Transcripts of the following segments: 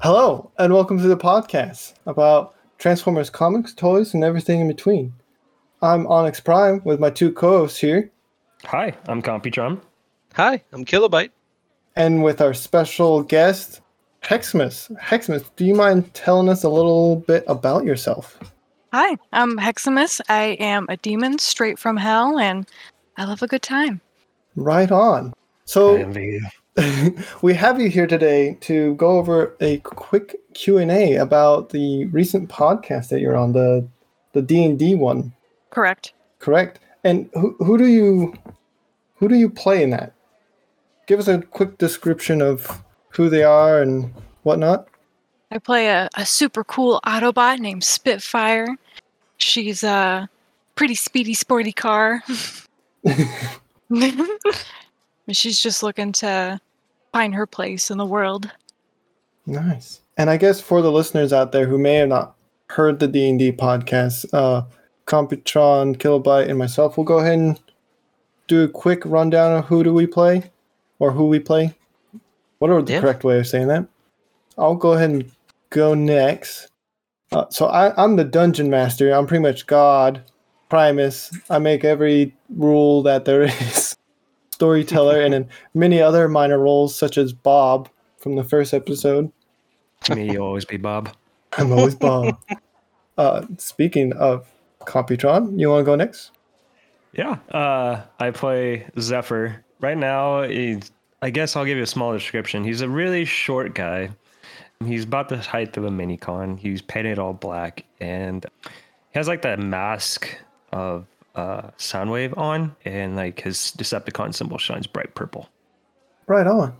Hello, and welcome to the podcast about Transformers comics, toys, and everything in between. I'm Onyx Prime with my two co hosts here, Hi, I'm Computron. Hi, I'm Kilobyte. and with our special guest, Heximus. Heximus, do you mind telling us a little bit about yourself? Hi, I'm Heximus. I am a demon straight from hell, and I love a good time. Right on. I So, envy you. we have you here today to go over a quick Q&A about the recent podcast that you're on, the the D&D one. Correct. Correct. And who who do you who do you play in that? Give us a quick description of who they are and whatnot. I play a, a super cool Autobot named Spitfire. She's a pretty speedy, sporty car. She's just looking to find her place in the world. Nice. And I guess for the listeners out there who may have not heard the D and D podcast, uh, Computron, Kilobyte, and myself will go ahead and do a quick rundown of who do we play, or who we play. Whatever the Yeah. correct way of saying that. I'll go ahead and go next. Uh, so I, I'm the dungeon master. I'm pretty much God, Primus. I make every rule that there is. Storyteller, and in many other minor roles such as Bob from the first episode. To me, you'll always be Bob. I'm always Bob. uh, speaking of Computron, you want to go next? Yeah. Uh, I play Zephyr. Right now, he's, I guess I'll give you a small description. He's a really short guy. He's about the height of a minicon. He's painted all black and he has like that mask of uh, Soundwave on, and like his Decepticon symbol shines bright purple. Right on.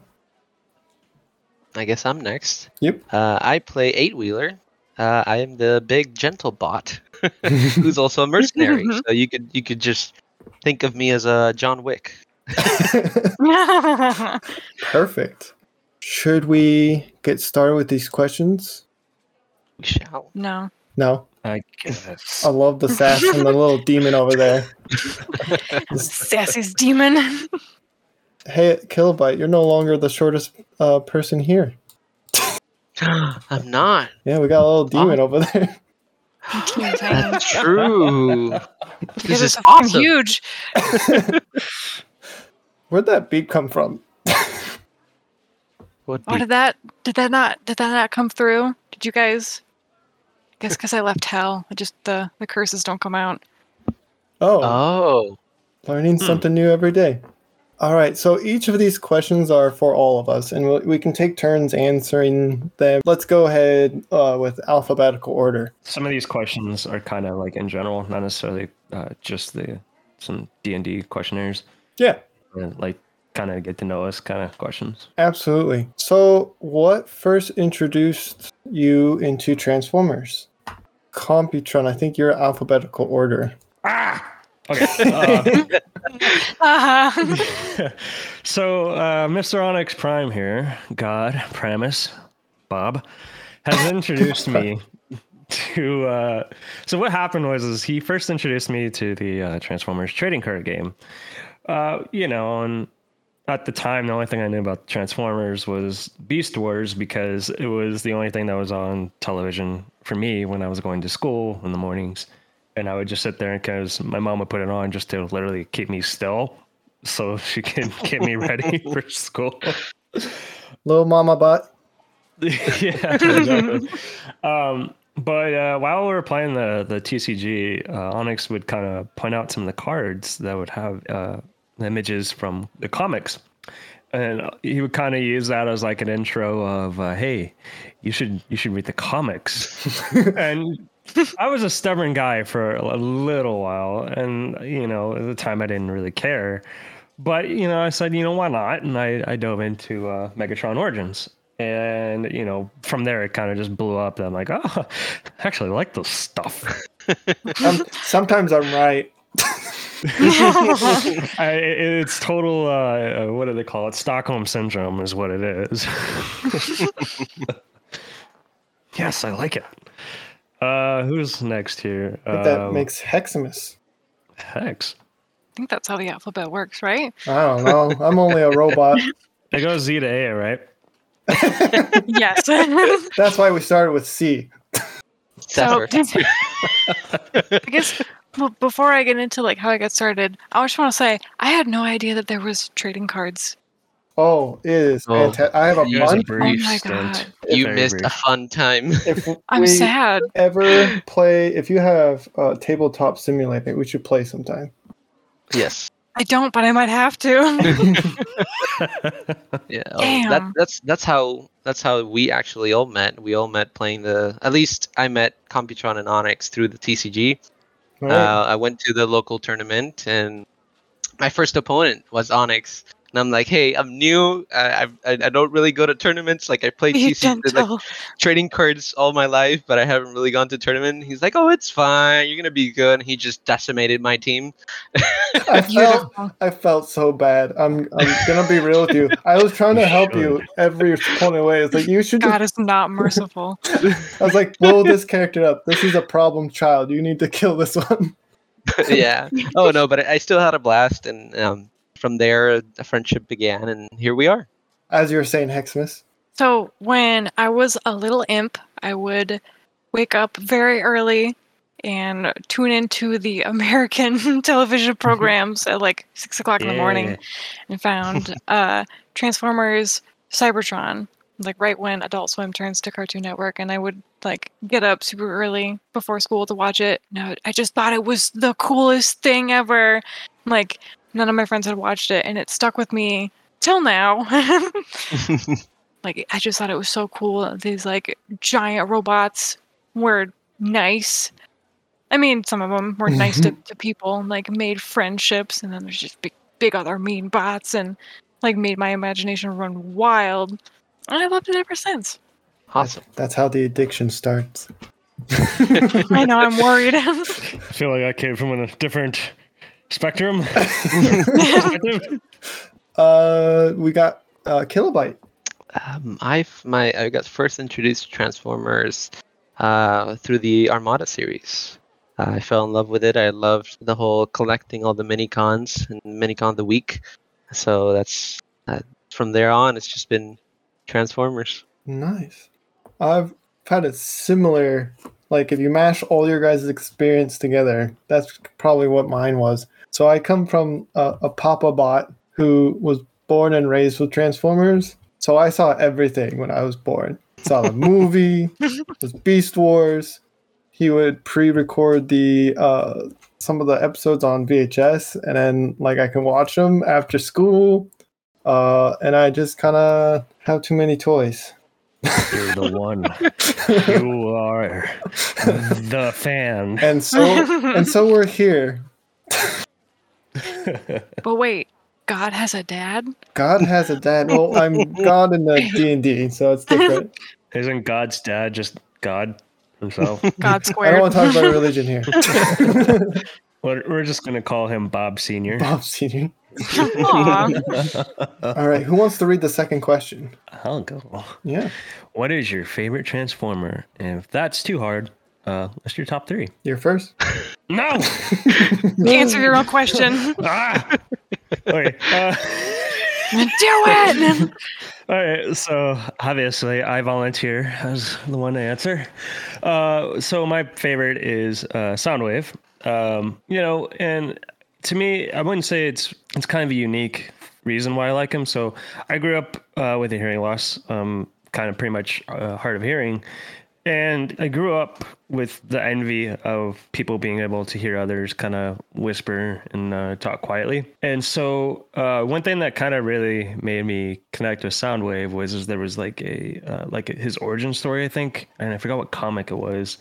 I guess I'm next. Yep. Uh, I play Eight Wheeler. Uh, I am the big gentle bot, who's also a mercenary. so you could you could just think of me as a John Wick. Perfect. Should we get started with these questions? We shall. no. No. I guess. I love the sass and the little demon over there. Sassy's demon. Hey, Kilobyte, you're no longer the shortest uh, person here. I'm not. Yeah, we got a little demon over there. That's true. This is awesome. huge. Where'd that beep come from? Would Oh, did that did that not did that not come through? Did you guys? I guess because I left hell. I just the the curses don't come out. Oh, Oh, learning Hmm. something new every day. All right, so each of these questions are for all of us, and we- we can take turns answering them. Let's go ahead uh, with alphabetical order. Some of these questions are kind of like in general, not necessarily uh, just the some D and D questionnaires, Yeah, and like kind of get to know us kind of questions. absolutely. So, what first introduced you into Transformers? Computron, I think you're alphabetical order. Ah. Okay. Uh, Uh-huh. so, uh, Mr. Onyx Prime here, God, Primus, Bob, has introduced me to. Uh, so, what happened was, is he first introduced me to the uh, Transformers trading card game. Uh, you know, and at the time, the only thing I knew about Transformers was Beast Wars because it was the only thing that was on television for me when I was going to school in the mornings. And I would just sit there because my mom would put it on just to literally keep me still so she could get me ready for school. Little Mama Butt. yeah, exactly. um, but uh, while we were playing the the TCG, uh, Onyx would kind of point out some of the cards that would have uh, images from the comics, and he would kind of use that as like an intro of, uh, "Hey, you should you should read the comics." and I was a stubborn guy for a little while, and you know, at the time I didn't really care. But you know, I said, you know, why not? And I, I dove into uh, Megatron Origins, and you know, from there it kind of just blew up. And I'm like, oh, I actually like this stuff. Um, sometimes I'm right. I, it's total. Uh, uh, what do they call it? Stockholm syndrome is what it is. yes, I like it. Uh, who's next here? I think that Um, makes Heximus. Hex. I think that's how the alphabet works, right? I don't know. I'm only a robot. It goes Z to A, right? yes. That's why we started with C. so, Zephyr. I guess b- before I get into like how I got started, I just want to say I had no idea that there was trading cards. Oh, it is Oh, fantastic. I have a you- It was a brief Oh my stint. God. you Very missed a fun time. If I'm sad. ever play, if you have a tabletop simulator, we should play sometime. yes. I don't, but I might have to. Yeah. oh, that, that's that's how that's how we actually all met. We all met playing the. At least I met Computron and Onyx through the TCG. Right? Uh, I went to the local tournament, and my first opponent was Onyx. And I'm like, hey, I'm new. I, I, I don't really go to tournaments. Like I played Be TCG, like trading cards all my life, but I haven't really gone to tournament. He's like, oh, it's fine. You're gonna be good. And he just decimated my team. I felt I felt so bad. I'm I'm gonna be real with you. I was trying to help you every point of way. It's like you should just God is not merciful. I was like, blow this character up. This is a problem child. You need to kill this one. yeah. Oh no, but I I still had a blast, and um, from there a friendship began, and here we are. As you were saying, Heximus. So when I was a little imp, I would wake up very early and tune into the American television programs at like six o'clock in the morning and found uh, Transformers Cybertron, like right when Adult Swim turns to Cartoon Network, and I would like get up super early before school to watch it. No, I just thought it was the coolest thing ever. Like none of my friends had watched it, and it stuck with me till now. like I just thought it was so cool. These like giant robots were nice. I mean, some of them were nice to, mm-hmm. to people, and, like made friendships, and then there's just big, big other mean bots, and like made my imagination run wild. And I loved it ever since. awesome. That's how the addiction starts. I know I'm worried. I feel like I came from a different spectrum. Uh, we got uh, Kilobyte. Um, I've my I got first introduced to Transformers uh, through the Armada series. Uh, I fell in love with it. I loved the whole collecting all the mini cons and mini con of the week. So that's uh, from there on. It's just been Transformers. Nice. I've had a similar, like, if you mash all your guys' experience together, that's probably what mine was. So I come from a, a Papa bot who was born and raised with Transformers. So I saw everything when I was born. Saw the movie, was Beast Wars. He would pre-record the uh, some of the episodes on VHS, and then like I can watch them after school. Uh, and I just kind of have too many toys. You're the one. You are the fan. and so and so we're here. But wait, God has a dad? God has a dad. Well, I'm God in the D and D, so it's different. Isn't God's dad just God himself? God I don't want to talk about religion here. we're, we're just gonna call him Bob Senior. Bob Senior. All right, who wants to read the second question? I'll go. Yeah, What is your favorite Transformer? And if that's too hard, uh, list your top three. you're first. No. Answer your own question. ah. Okay. Uh, Do it! All right, so obviously I volunteer as the one to answer. Uh, so my favorite is uh, Soundwave. Um, you know, and to me, I wouldn't say it's it's kind of a unique reason why I like him. So I grew up uh, with a hearing loss, um, kind of pretty much uh, hard of hearing, and I grew up with the envy of people being able to hear others kind of whisper and uh, talk quietly. And so, uh, one thing that kind of really made me connect with Soundwave was there was like a uh, like his origin story, I think, and I forgot what comic it was.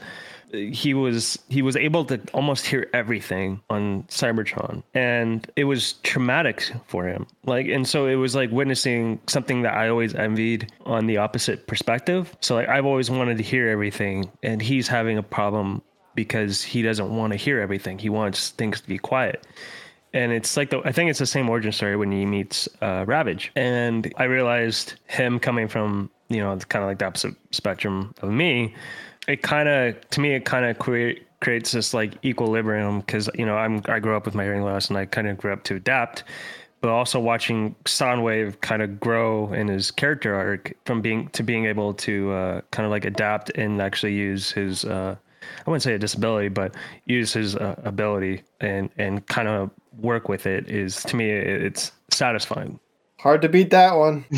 He was he was able to almost hear everything on Cybertron, and it was traumatic for him. Like, and so it was like witnessing something that I always envied on the opposite perspective. So like I've always wanted to hear everything, and he's having a problem because he doesn't want to hear everything. He wants things to be quiet. And it's like the I think it's the same origin story when he meets uh, Ravage, and I realized him coming from you know kind of like the opposite spectrum of me. It kind of to me it kind of create creates this like equilibrium because you know I'm I grew up with my hearing loss and I kind of grew up to adapt, but also watching Soundwave kind of grow in his character arc from being to being able to uh, kind of like adapt and actually use his uh, I wouldn't say a disability, but use his uh, ability and and kind of work with it is to me it's satisfying. Hard to beat that one.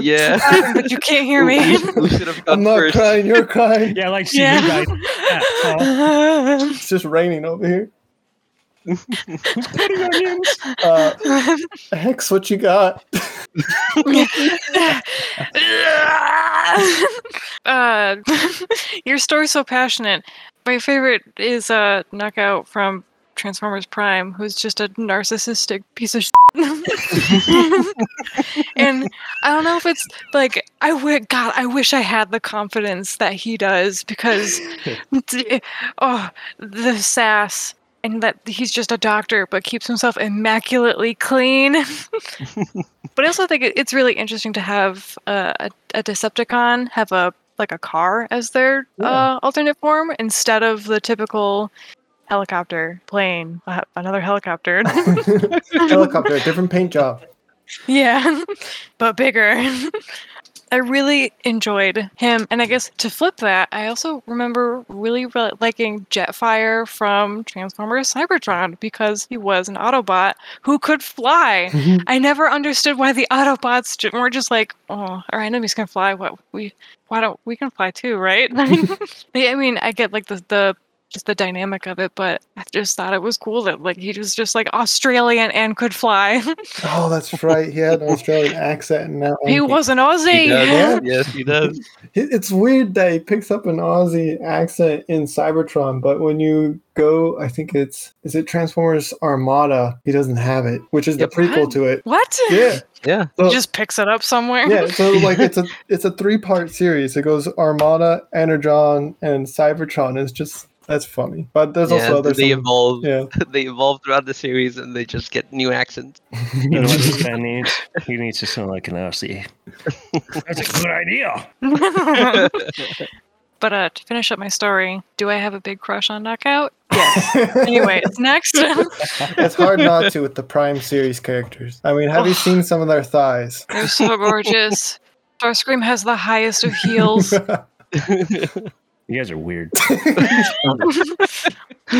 yeah. but you can't hear me. Who should have I'm not first? crying, you're crying. Yeah, like see Yeah. you. Yeah, oh, It's just raining over here. putting onions. Uh, Hex, what you got? uh, your story's so passionate. My favorite is uh, Knockout from Transformers Prime, who's just a narcissistic piece of shit. and I don't know if it's like I would God, I wish I had the confidence that he does because oh the sass and that he's just a doctor but keeps himself immaculately clean. but I also think it's really interesting to have a, a Decepticon have a like a car as their Yeah. uh, alternate form instead of the typical helicopter, plane, uh, another helicopter. Helicopter, different paint job. yeah, but bigger. I really enjoyed him, and I guess to flip that, I also remember really re- liking Jetfire from Transformers Cybertron because he was an Autobot who could fly. I never understood why the Autobots ju- weren't just like, "Oh, our enemies can fly. What we, why don't we can fly too, right?" I mean, I get like the the just the dynamic of it, but I just thought it was cool that like he was just like Australian and could fly. Oh, that's right. He had an Australian accent and that he was an He Aussie. does. Yeah. Yes, he does. It's weird that he picks up an Aussie accent in Cybertron, but when you go, I think it's is it Transformers Armada, he doesn't have it, which is Yep. the prequel What? to it. What? Yeah. Yeah. So, He just picks it up somewhere. yeah, so like it's a it's a three part series. It goes Armada, Energon, and Cybertron. It's just that's funny. But there's yeah, also other they some- evolve. yeah. They evolve throughout the series, and they just get new accents. You know what this man needs? He needs to sound like an Aussie. That's a good idea. but uh, to finish up my story, do I have a big crush on Knockout? Yes. anyway, it's next. it's hard not to with the Prime series characters. I mean, have you seen some of their thighs? They're so gorgeous. Starscream has the highest of heels. You guys are weird.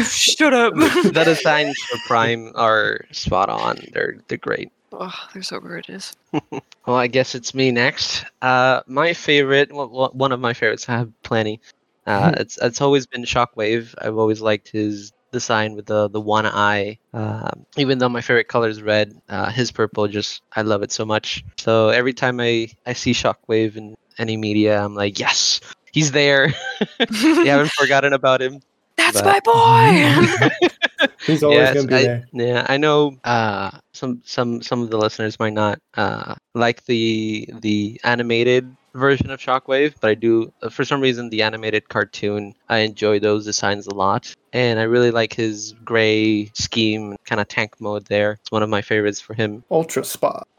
Shut up. the designs for Prime are spot on. They're they're great. oh, they're so gorgeous. Well, I guess it's me next. Uh, my favorite, well, well, one of my favorites. I have plenty. Uh, it's it's always been Shockwave. I've always liked his design with the the one eye. Um, even though my favorite color is red, uh, his purple just I love it so much. So every time I I see Shockwave in any media, I'm like, yes, he's there. you haven't forgotten about him. That's but- my boy. He's always Yes, gonna be I- there. Yeah, I know. Uh, some some some of the listeners might not uh, like the the animated version of Shockwave, but I do. uh, For some reason, the animated cartoon, I enjoy those designs a lot, and I really like his gray scheme, kind of tank mode. There, it's one of my favorites for him. Ultra spot.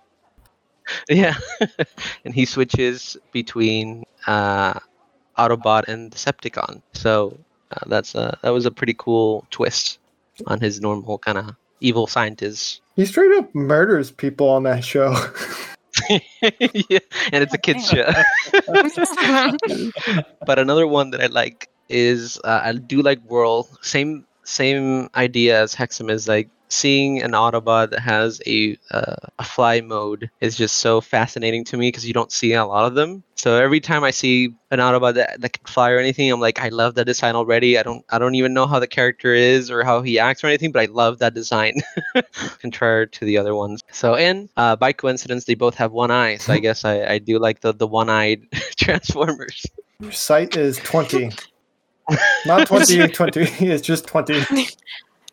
Yeah, and he switches between uh, Autobot and Decepticon. So uh, that's uh, that was a pretty cool twist on his normal kind of evil scientist. He straight up murders people on that show. yeah, and it's a kids show. but another one that I like is uh, I do like Whirl. Same same idea as Heximus is like seeing an Autobot that has a uh, a fly mode is just so fascinating to me because you don't see a lot of them. So every time I see an Autobot that, that can fly or anything, I'm like, I love that design already. I don't I don't even know how the character is or how he acts or anything, but I love that design, contrary to the other ones. So and uh, by coincidence, they both have one eye. So I guess I, I do like the the one eyed Transformers. Your site is 20. Not 20, 20. It's just 20.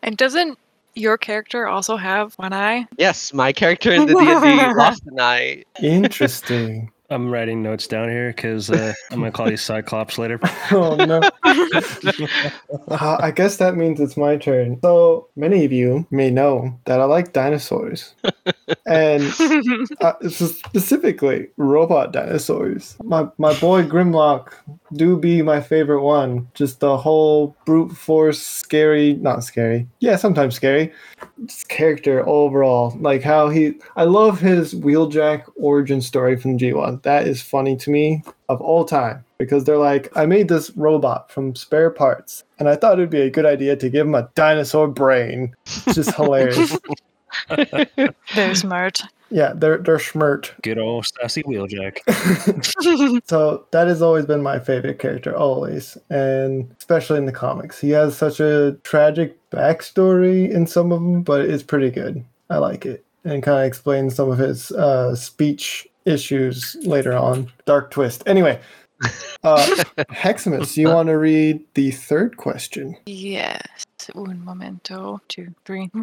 and doesn't your character also have one eye? Yes, my character in the D and D lost an eye. Interesting. I'm writing notes down here because uh, I'm gonna call you Cyclops later. Oh no. Uh, I guess that means it's my turn. So many of you may know that I like dinosaurs. and uh, specifically robot dinosaurs. My my boy Grimlock do be my favorite one. Just the whole brute force, scary, not scary. Yeah, sometimes scary. Just character overall, like how he. I love his Wheeljack origin story from G1. That is funny to me of all time because they're like, I made this robot from spare parts, and I thought it'd be a good idea to give him a dinosaur brain. It's just hilarious. Very smart. Yeah, they're they're schmert. Good old sassy wheeljack. So that has always been my favorite character, always, and especially in the comics. He has such a tragic backstory in some of them, but it's pretty good. I like it, and kind of explains some of his uh, speech issues later on. Dark twist. Anyway, uh, Heximus, you want to read the third question? yes. Un momento. Two, three.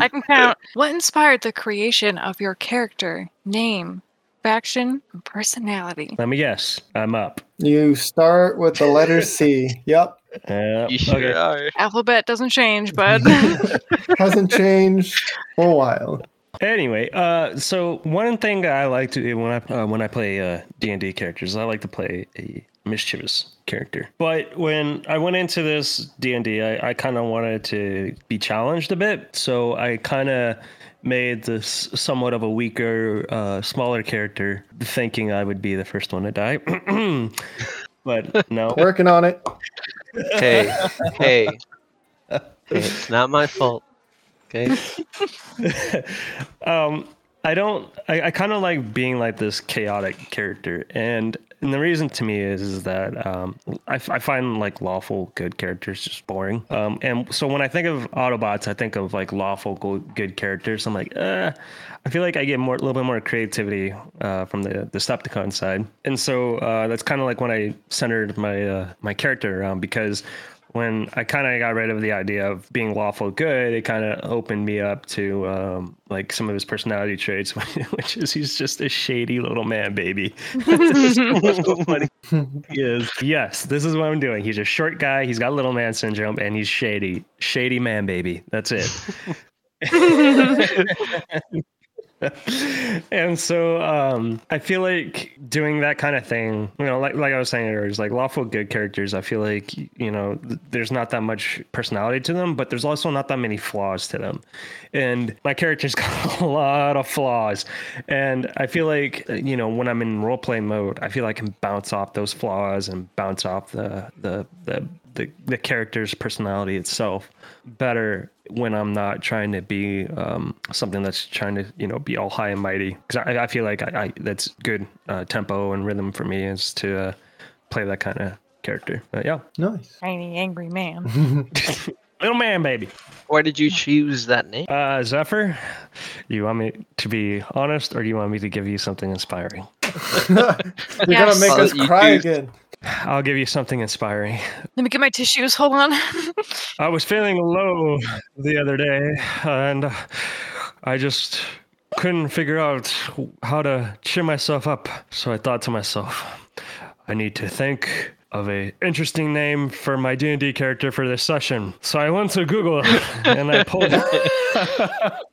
I can count. What inspired the creation of your character, name, faction, and personality? Let me guess. I'm up. You start with the letter C. Yep, Uh, You sure okay. are. Alphabet doesn't change, but hasn't changed for a while. Anyway, uh, so one thing I like to do when I uh, when I play uh, D and D characters, I like to play a mischievous character. But when I went into this D and I, I kind of wanted to be challenged a bit, so I kind of made this somewhat of a weaker, uh, smaller character, thinking I would be the first one to die. but no, Working on it. Hey, hey, hey, it's not my fault. Okay. um, I don't. I, I kind of like being like this chaotic character, and and the reason to me is, is that um, I, I find like lawful good characters just boring. Um, and so when I think of Autobots, I think of like lawful go- good characters. I'm like, uh, I feel like I get more a little bit more creativity uh, from the the Decepticon side, and so uh, that's kind of like when I centered my uh, my character around because when I kind of got rid of the idea of being lawful good, it kind of opened me up to um, like some of his personality traits, which is he's just a shady little man baby. Is. Yes, this is what I'm doing. He's a short guy. He's got little man syndrome, and he's shady, shady man baby. That's it. and so um, I feel like doing that kind of thing, you know, like like I was saying earlier, is like lawful good characters. I feel like you know, th- there's not that much personality to them, but there's also not that many flaws to them. And my character's got a lot of flaws, and I feel like you know, when I'm in role play mode, I feel like I can bounce off those flaws and bounce off the the the the, the character's personality itself better when I'm not trying to be um, something that's trying to you know be all high and mighty because I, I feel like I, I that's good uh, tempo and rhythm for me is to uh, play that kind of character. But yeah, Nice. tiny angry man. little man baby. Why did you choose that name? Uh, Zephyr, you want me to be honest or do you want me to give you something inspiring? You're Yes. gonna make us cry do. again. I'll give you something inspiring. Let me get my tissues. Hold on. I was feeling low the other day, and I just couldn't figure out how to cheer myself up. So I thought to myself, I need to think of a interesting name for my D&D character for this session. So I went to Google and I pulled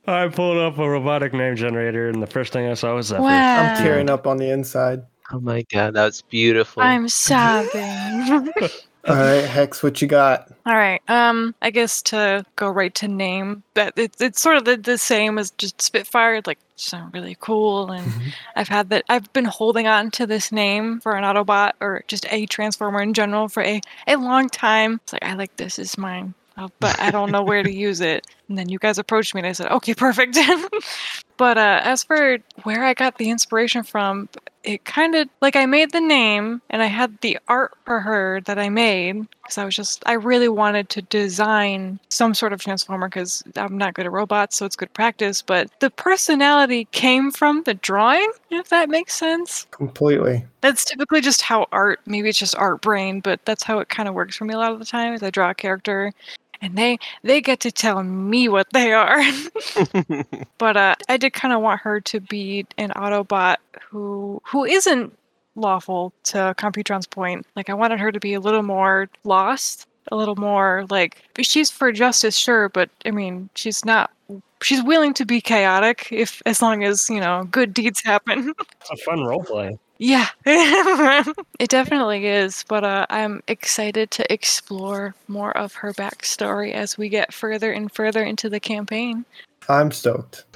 I pulled up a robotic name generator and the first thing I saw was Zephyr. wow. I'm tearing up on the inside. Oh my god, that was beautiful. I'm sobbing. All right, Hex, what you got? All right. Um, I guess to go right to name that it's it's sort of the, the same as just Spitfire. Like sound really cool, and I've had that. I've been holding on to this name for an Autobot or just a Transformer in general for a a long time. It's like I like this is mine, uh, but I don't know where to use it. And then you guys approached me, and I said, okay, perfect. but uh, as for where I got the inspiration from, it kind of like I made the name and I had the art for her that I made because I was just I really wanted to design some sort of transformer because I'm not good at robots, so it's good practice. But the personality came from the drawing, if that makes sense. Completely. That's typically just how art. Maybe it's just art brain, but that's how it kind of works for me a lot of the time. Is I draw a character, and they they get to tell me what they are. but uh, I did kind of want her to be an Autobot who who isn't lawful to Computron's point. Like I wanted her to be a little more lost, a little more like she's for justice, sure, but I mean she's not she's willing to be chaotic if as long as you know good deeds happen. It's a fun role play. Yeah, it definitely is. But uh, I'm excited to explore more of her backstory as we get further and further into the campaign. I'm stoked.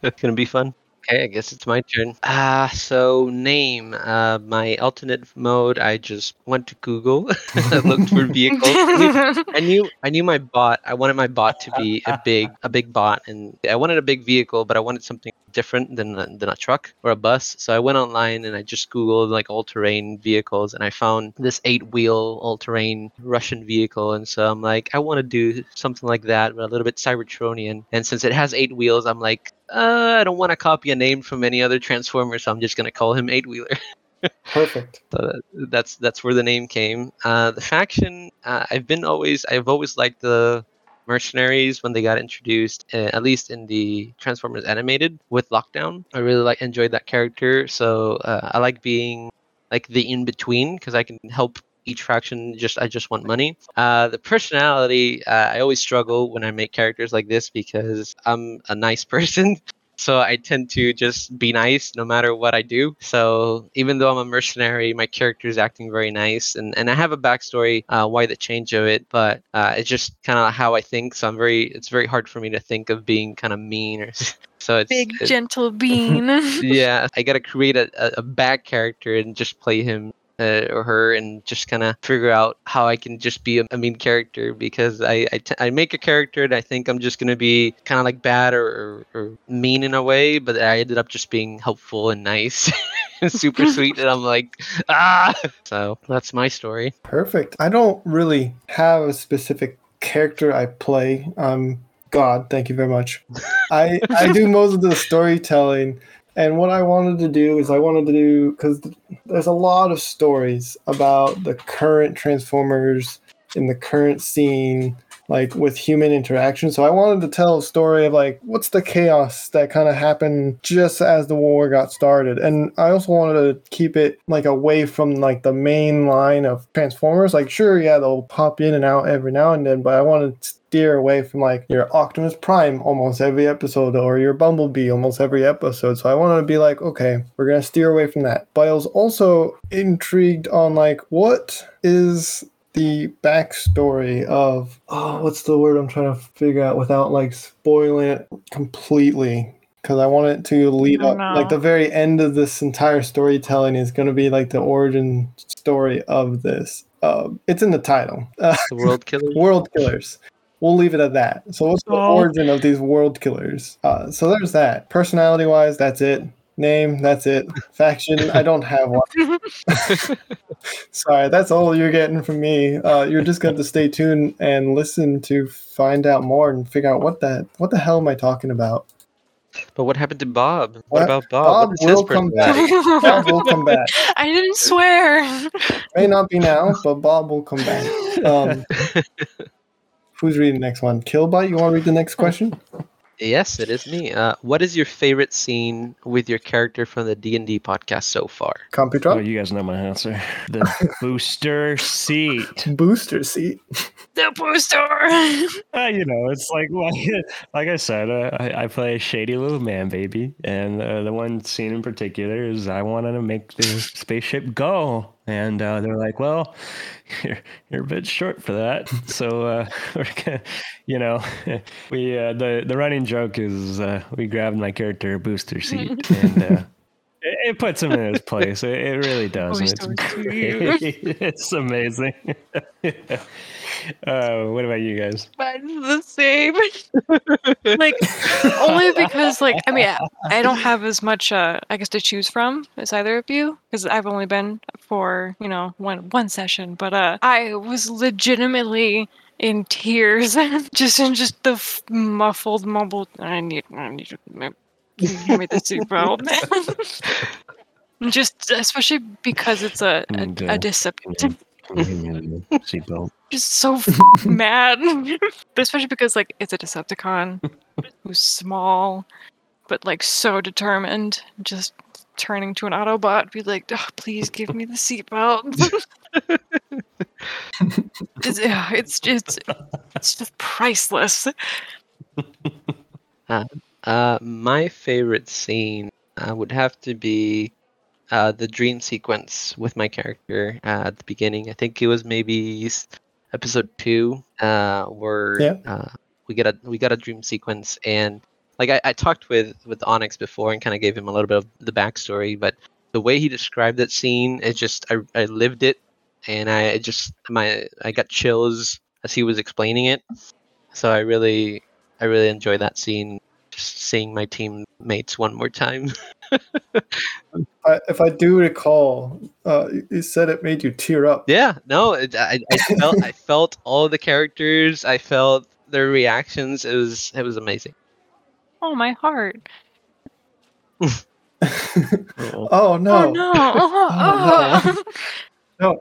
It's gonna be fun. Okay, I guess it's my turn. Ah, so name. Uh, my alternate mode. I just went to Google, I looked for vehicles. I knew I knew my bot. I wanted my bot to be a big a big bot, and I wanted a big vehicle, but I wanted something different than a- than a truck or a bus. So I went online and I just googled like all terrain vehicles, and I found this eight wheel all terrain Russian vehicle. And so I'm like, I want to do something like that, but a little bit Cybertronian. And since it has eight wheels, I'm like, uh, I don't want to copy a name from any other Transformer, so I'm just gonna call him Eight Wheeler. Perfect. So that- that's that's where the name came. Uh, the faction, uh, I've been always I've always liked the mercenaries when they got introduced, uh, at least in the Transformers animated with Lockdown. I really like enjoyed that character, so uh, I like being like the in between because I can help each faction. Just I just want money. Uh, the personality, uh, I always struggle when I make characters like this because I'm a nice person. So I tend to just be nice no matter what I do. So even though I'm a mercenary, my character is acting very nice, and, and I have a backstory uh, why the change of it, but uh, it's just kind of how I think. So I'm very it's very hard for me to think of being kind of mean or so it's Big it- gentle bean. yeah, I gotta create a, a bad character and just play him uh, or her and just kind of figure out how I can just be a, a mean character because I I, t- I make a character and I think I'm just gonna be kind of like bad or, or, or mean in a way, but I ended up just being helpful and nice. and Super sweet, and I'm like, ah. So that's my story. Perfect. I don't really have a specific character I play. Um, God, thank you very much. I I do most of the storytelling, and what I wanted to do is I wanted to do because there's a lot of stories about the current Transformers in the current scene, like with human interaction. So I wanted to tell a story of like what's the chaos that kind of happened just as the war got started, and I also wanted to keep it like away from like the main line of Transformers. Like sure, yeah, they'll pop in and out every now and then, but I wanted to steer away from like your Optimus Prime almost every episode or your Bumblebee almost every episode. So I wanted to be like, okay, we're gonna steer away from that. But I was also intrigued on like what is the backstory of oh what's the word I'm trying to figure out without like spoiling it completely because I want it to lead up no. like the very end of this entire storytelling is going to be like the origin story of this. Uh, it's in the title. Uh, The World Killer. world killers. We'll leave it at that. So what's the Oh. origin of these world killers? Uh, so there's that. Personality wise, that's it. Name, that's it. Faction, I don't have one. Sorry, that's all you're getting from me. Uh, you're just going to stay tuned and listen to find out more and figure out what that what the hell am I talking about. But what happened to Bob? What, What? about Bob? Bob What is his will come back. Bob will come back. I didn't swear. May not be now, but Bob will come back. Um, who's reading the next one? Kilobyte, you want to read the next question? Yes, it is me. Uh, what is your favorite scene with your character from the D and D podcast so far? Computron. Oh, you guys know my answer. The booster seat. Booster seat. the booster. Uh, you know, it's like like, like I said, uh, I, I play a shady little man baby, and uh, the one scene in particular is I wanted to make the spaceship go, and uh, they're like, "Well, you're you're a bit short for that." So uh, we're gonna, you know, we uh, the the running joke is uh, we grabbed my character a booster seat, and uh, it, it puts him in his place. It, it really does, it's it's amazing. Uh, what about you guys? Mine's the same. like only because like I mean I, I don't have as much uh I guess to choose from as either of you because I've only been for you know one one session but uh I was legitimately in tears just in just the f- muffled mumbled I need I need to ma- give me the seatbelt just especially because it's a a, And, a Decepticon Seatbelt. just so f- mad. but especially because like it's a Decepticon who's small, but like so determined. Just turning to an Autobot, be like, oh, "Please give me the seatbelt." it's, yeah, it's it's it's just priceless. Uh, my favorite scene uh, would have to be uh, the dream sequence with my character uh, at the beginning. I think it was maybe episode two, uh, where Yeah. uh, we get a we got a dream sequence, and like I, I talked with with Onyx before and kind of gave him a little bit of the backstory, but the way he described that scene, it just I, I lived it, and I it just my I got chills as he was explaining it. So I really I really enjoy that scene seeing my teammates one more time. I, if I do recall, uh, you- you said it made you tear up. yeah, no, it, I, I felt I felt all the characters. I felt their reactions. It was it was amazing. oh, my heart. oh no! Oh no. Oh, Oh,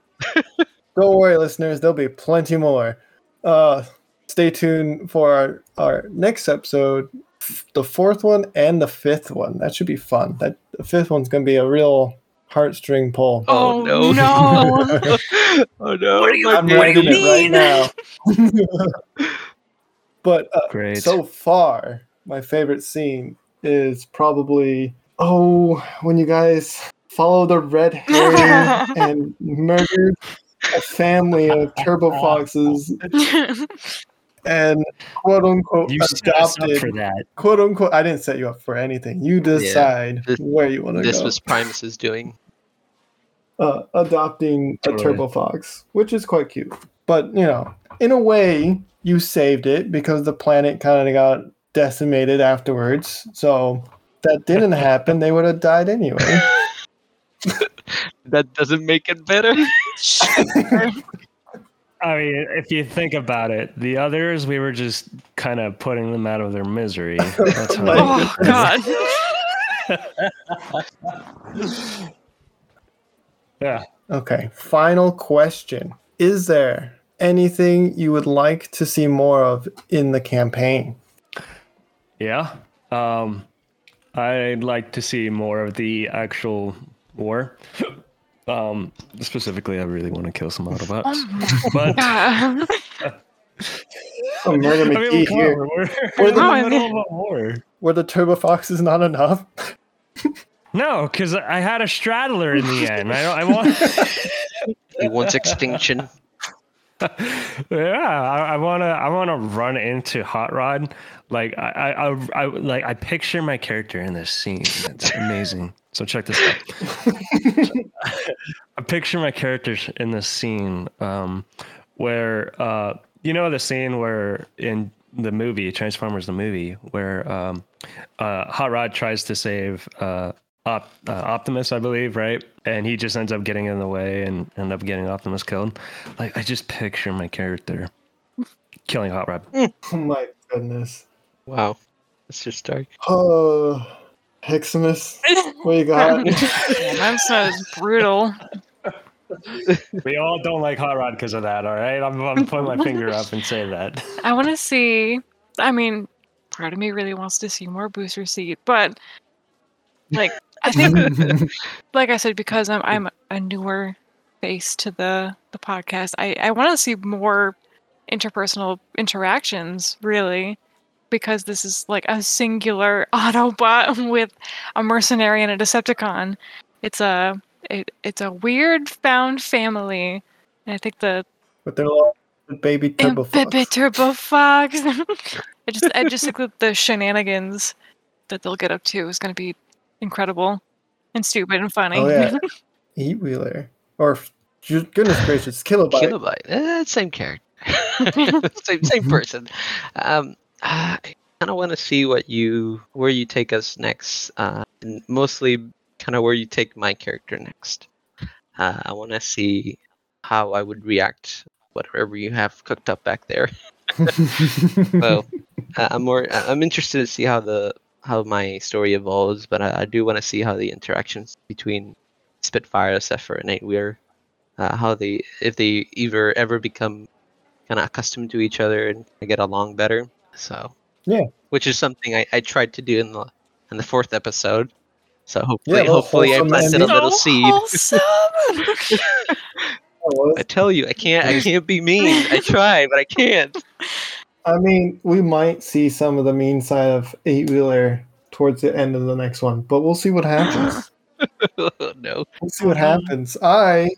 Don't worry, listeners. There'll be plenty more. Uh, stay tuned for our, our next episode, f- the fourth one and the fifth one. That should be fun. That the fifth one's gonna be a real heartstring pull. Oh, Oh, no! no. oh no! What do you- I'm what do you writing it right now. but uh, Great. so far, my favorite scene is probably oh when you guys follow the red herring and murdered a family of turbo foxes and quote unquote You set us up adopted for that. quote unquote I didn't set you up for anything. You decide This- where you want to go. This go. was Primus's doing. uh, adopting a turbo fox, which is quite cute. But you know, in a way, you saved it because the planet kind of got decimated afterwards. So that didn't happen; they would have died anyway. That doesn't make it better. I mean, if you think about it, the others we were just kind of putting them out of their misery. That's how. My oh God. yeah. okay, final question: Is there anything you would like to see more of in the campaign? Yeah. Um, I'd like to see more of the actual war. Um, specifically, I really want to kill some Autobots. Oh but God. Oh, Murder I mean, McGee on, here. we're, We're we're the- the No, I middle mean- of a war. Were the turbo Fox is not enough? No, because I had a straddler in the end. I don't. I want. He wants extinction. Yeah, I, I wanna. I wanna run into Hot Rod. Like I, I, I, like I picture my character in this scene. It's amazing. So check this out. I picture my characters in this scene um, where uh, you know the scene where in the movie Transformers the movie where um, uh, Hot Rod tries to save uh, Op- uh, Optimus, I believe, right? And he just ends up getting in the way and end up getting Optimus killed. Like I just picture my character killing Hot Rod. oh my goodness. Wow, it's just dark. Oh, Heximus, what you got? That sounds brutal. We all don't like Hot Rod because of that. All right, I'm, I'm putting my finger up and say that. I want to see. I mean, part of me really wants to see more booster seat, but like I think, like I said, because I'm I'm a newer face to the the podcast, I I want to see more interpersonal interactions, really, because this is like a singular Autobot with a mercenary and a Decepticon. It's a it, it's a weird found family, and I think the With their little baby turbo Baby fox. Turbo Fox. I just I just think that the shenanigans that they'll get up to is going to be incredible and stupid and funny. Oh yeah, Eight Wheeler, or goodness gracious, Kilobyte. Kilobyte, eh, same character, same same person. Um, I kind of want to see what you where you take us next, uh, and mostly kind of where you take my character next. Uh, I want to see how I would react whatever you have cooked up back there. so uh, I'm more I'm interested to see how the how my story evolves, but I, I do want to see how the interactions between Spitfire, Zephyr, and Eight Wheeler, uh, how they if they either ever become kind of accustomed to each other and get along better. So Yeah. which is something I, I tried to do in the in the fourth episode. So hopefully, a little hopefully I planted a little So seed. wholesome. I tell you, I can't I can't be mean. I try, but I can't. I mean, we might see some of the mean side of eight wheeler towards the end of the next one, but we'll see what happens. no. we'll see what happens. I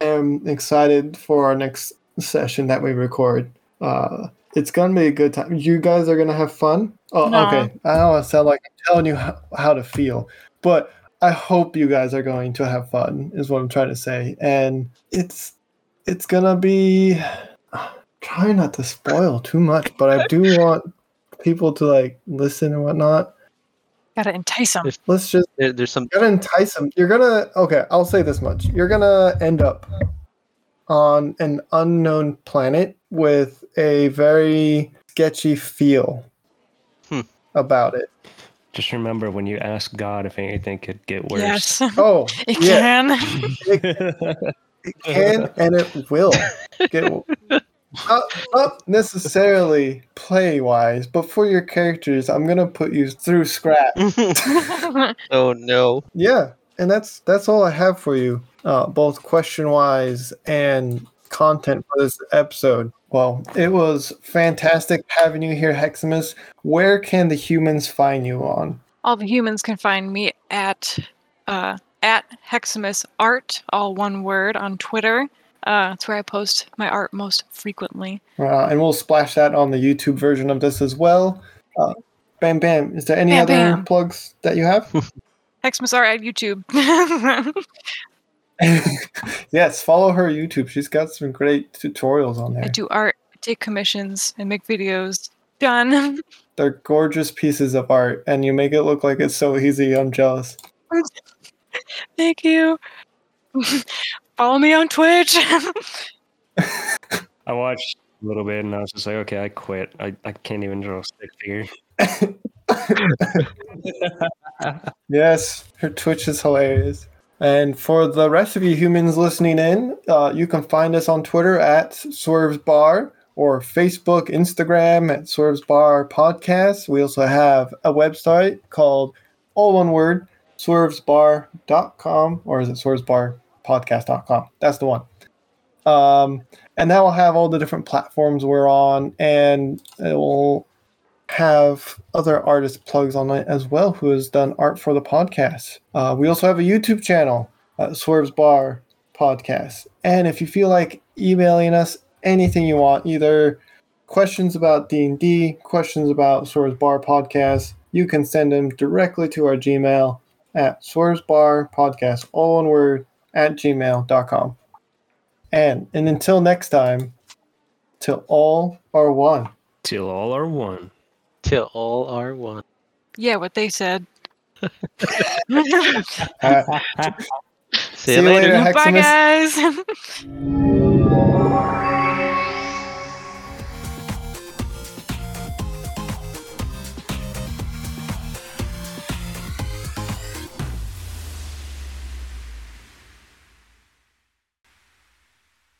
am excited for our next session that we record. Uh, it's gonna be a good time. You guys are gonna have fun. Oh, No. okay. I don't want to sound like I'm telling you how, how to feel, but I hope you guys are going to have fun. Is what I'm trying to say, and it's it's gonna be. Try not to spoil too much, but I do want people to like listen and whatnot. Gotta entice them. Let's just There, there's some. you're gonna entice them. You're gonna okay. I'll say this much: you're gonna end up on an unknown planet with a very sketchy feel Hmm. about it. Just remember when you ask God if anything could get worse. Yes, Oh, it yeah, can. it can and it will get. Not, not necessarily play wise, but for your characters, I'm gonna put you through scrap. oh no. Yeah, and that's that's all I have for you, uh, both question wise and content for this episode. Well, it was fantastic having you here, Heximus. Where can the humans find you on? all the humans can find me at uh, at Heximus Art, all one word, on Twitter. Uh, that's where I post my art most frequently. Uh, and we'll splash that on the YouTube version of this as well. Uh, bam, bam. Is there any Bam, other bam. plugs that you have? Heximus Art at YouTube. yes, follow her YouTube. She's got some great tutorials on there. I do art, take commissions, and make videos. Done. They're gorgeous pieces of art, and you make it look like it's so easy. I'm jealous. Thank you. Follow me on Twitch. I watched a little bit and I was just like, okay, I quit. I, I can't even draw a stick figure. Yes, her Twitch is hilarious. And for the rest of you humans listening in, uh, you can find us on Twitter at Swerves Bar or Facebook, Instagram at Swerves Bar Podcast. We also have a website called all one word swervesbar.com or is it swervesbarpodcast.com? That's the one. Um, and that will have all the different platforms we're on, and it will have other artist plugs on it as well who has done art for the podcast. Uh, we also have a YouTube channel, uh, Swerves Bar Podcast. And if you feel like emailing us anything you want, either questions about D&D, questions about Swerves Bar Podcast, you can send them directly to our Gmail at Swerves Bar Podcast, all one word, at gmail.com. And, and until next time, till all are one. Till all are one. Till all are one. yeah, what they said. Uh, See, See you you later. later. Bye, guys.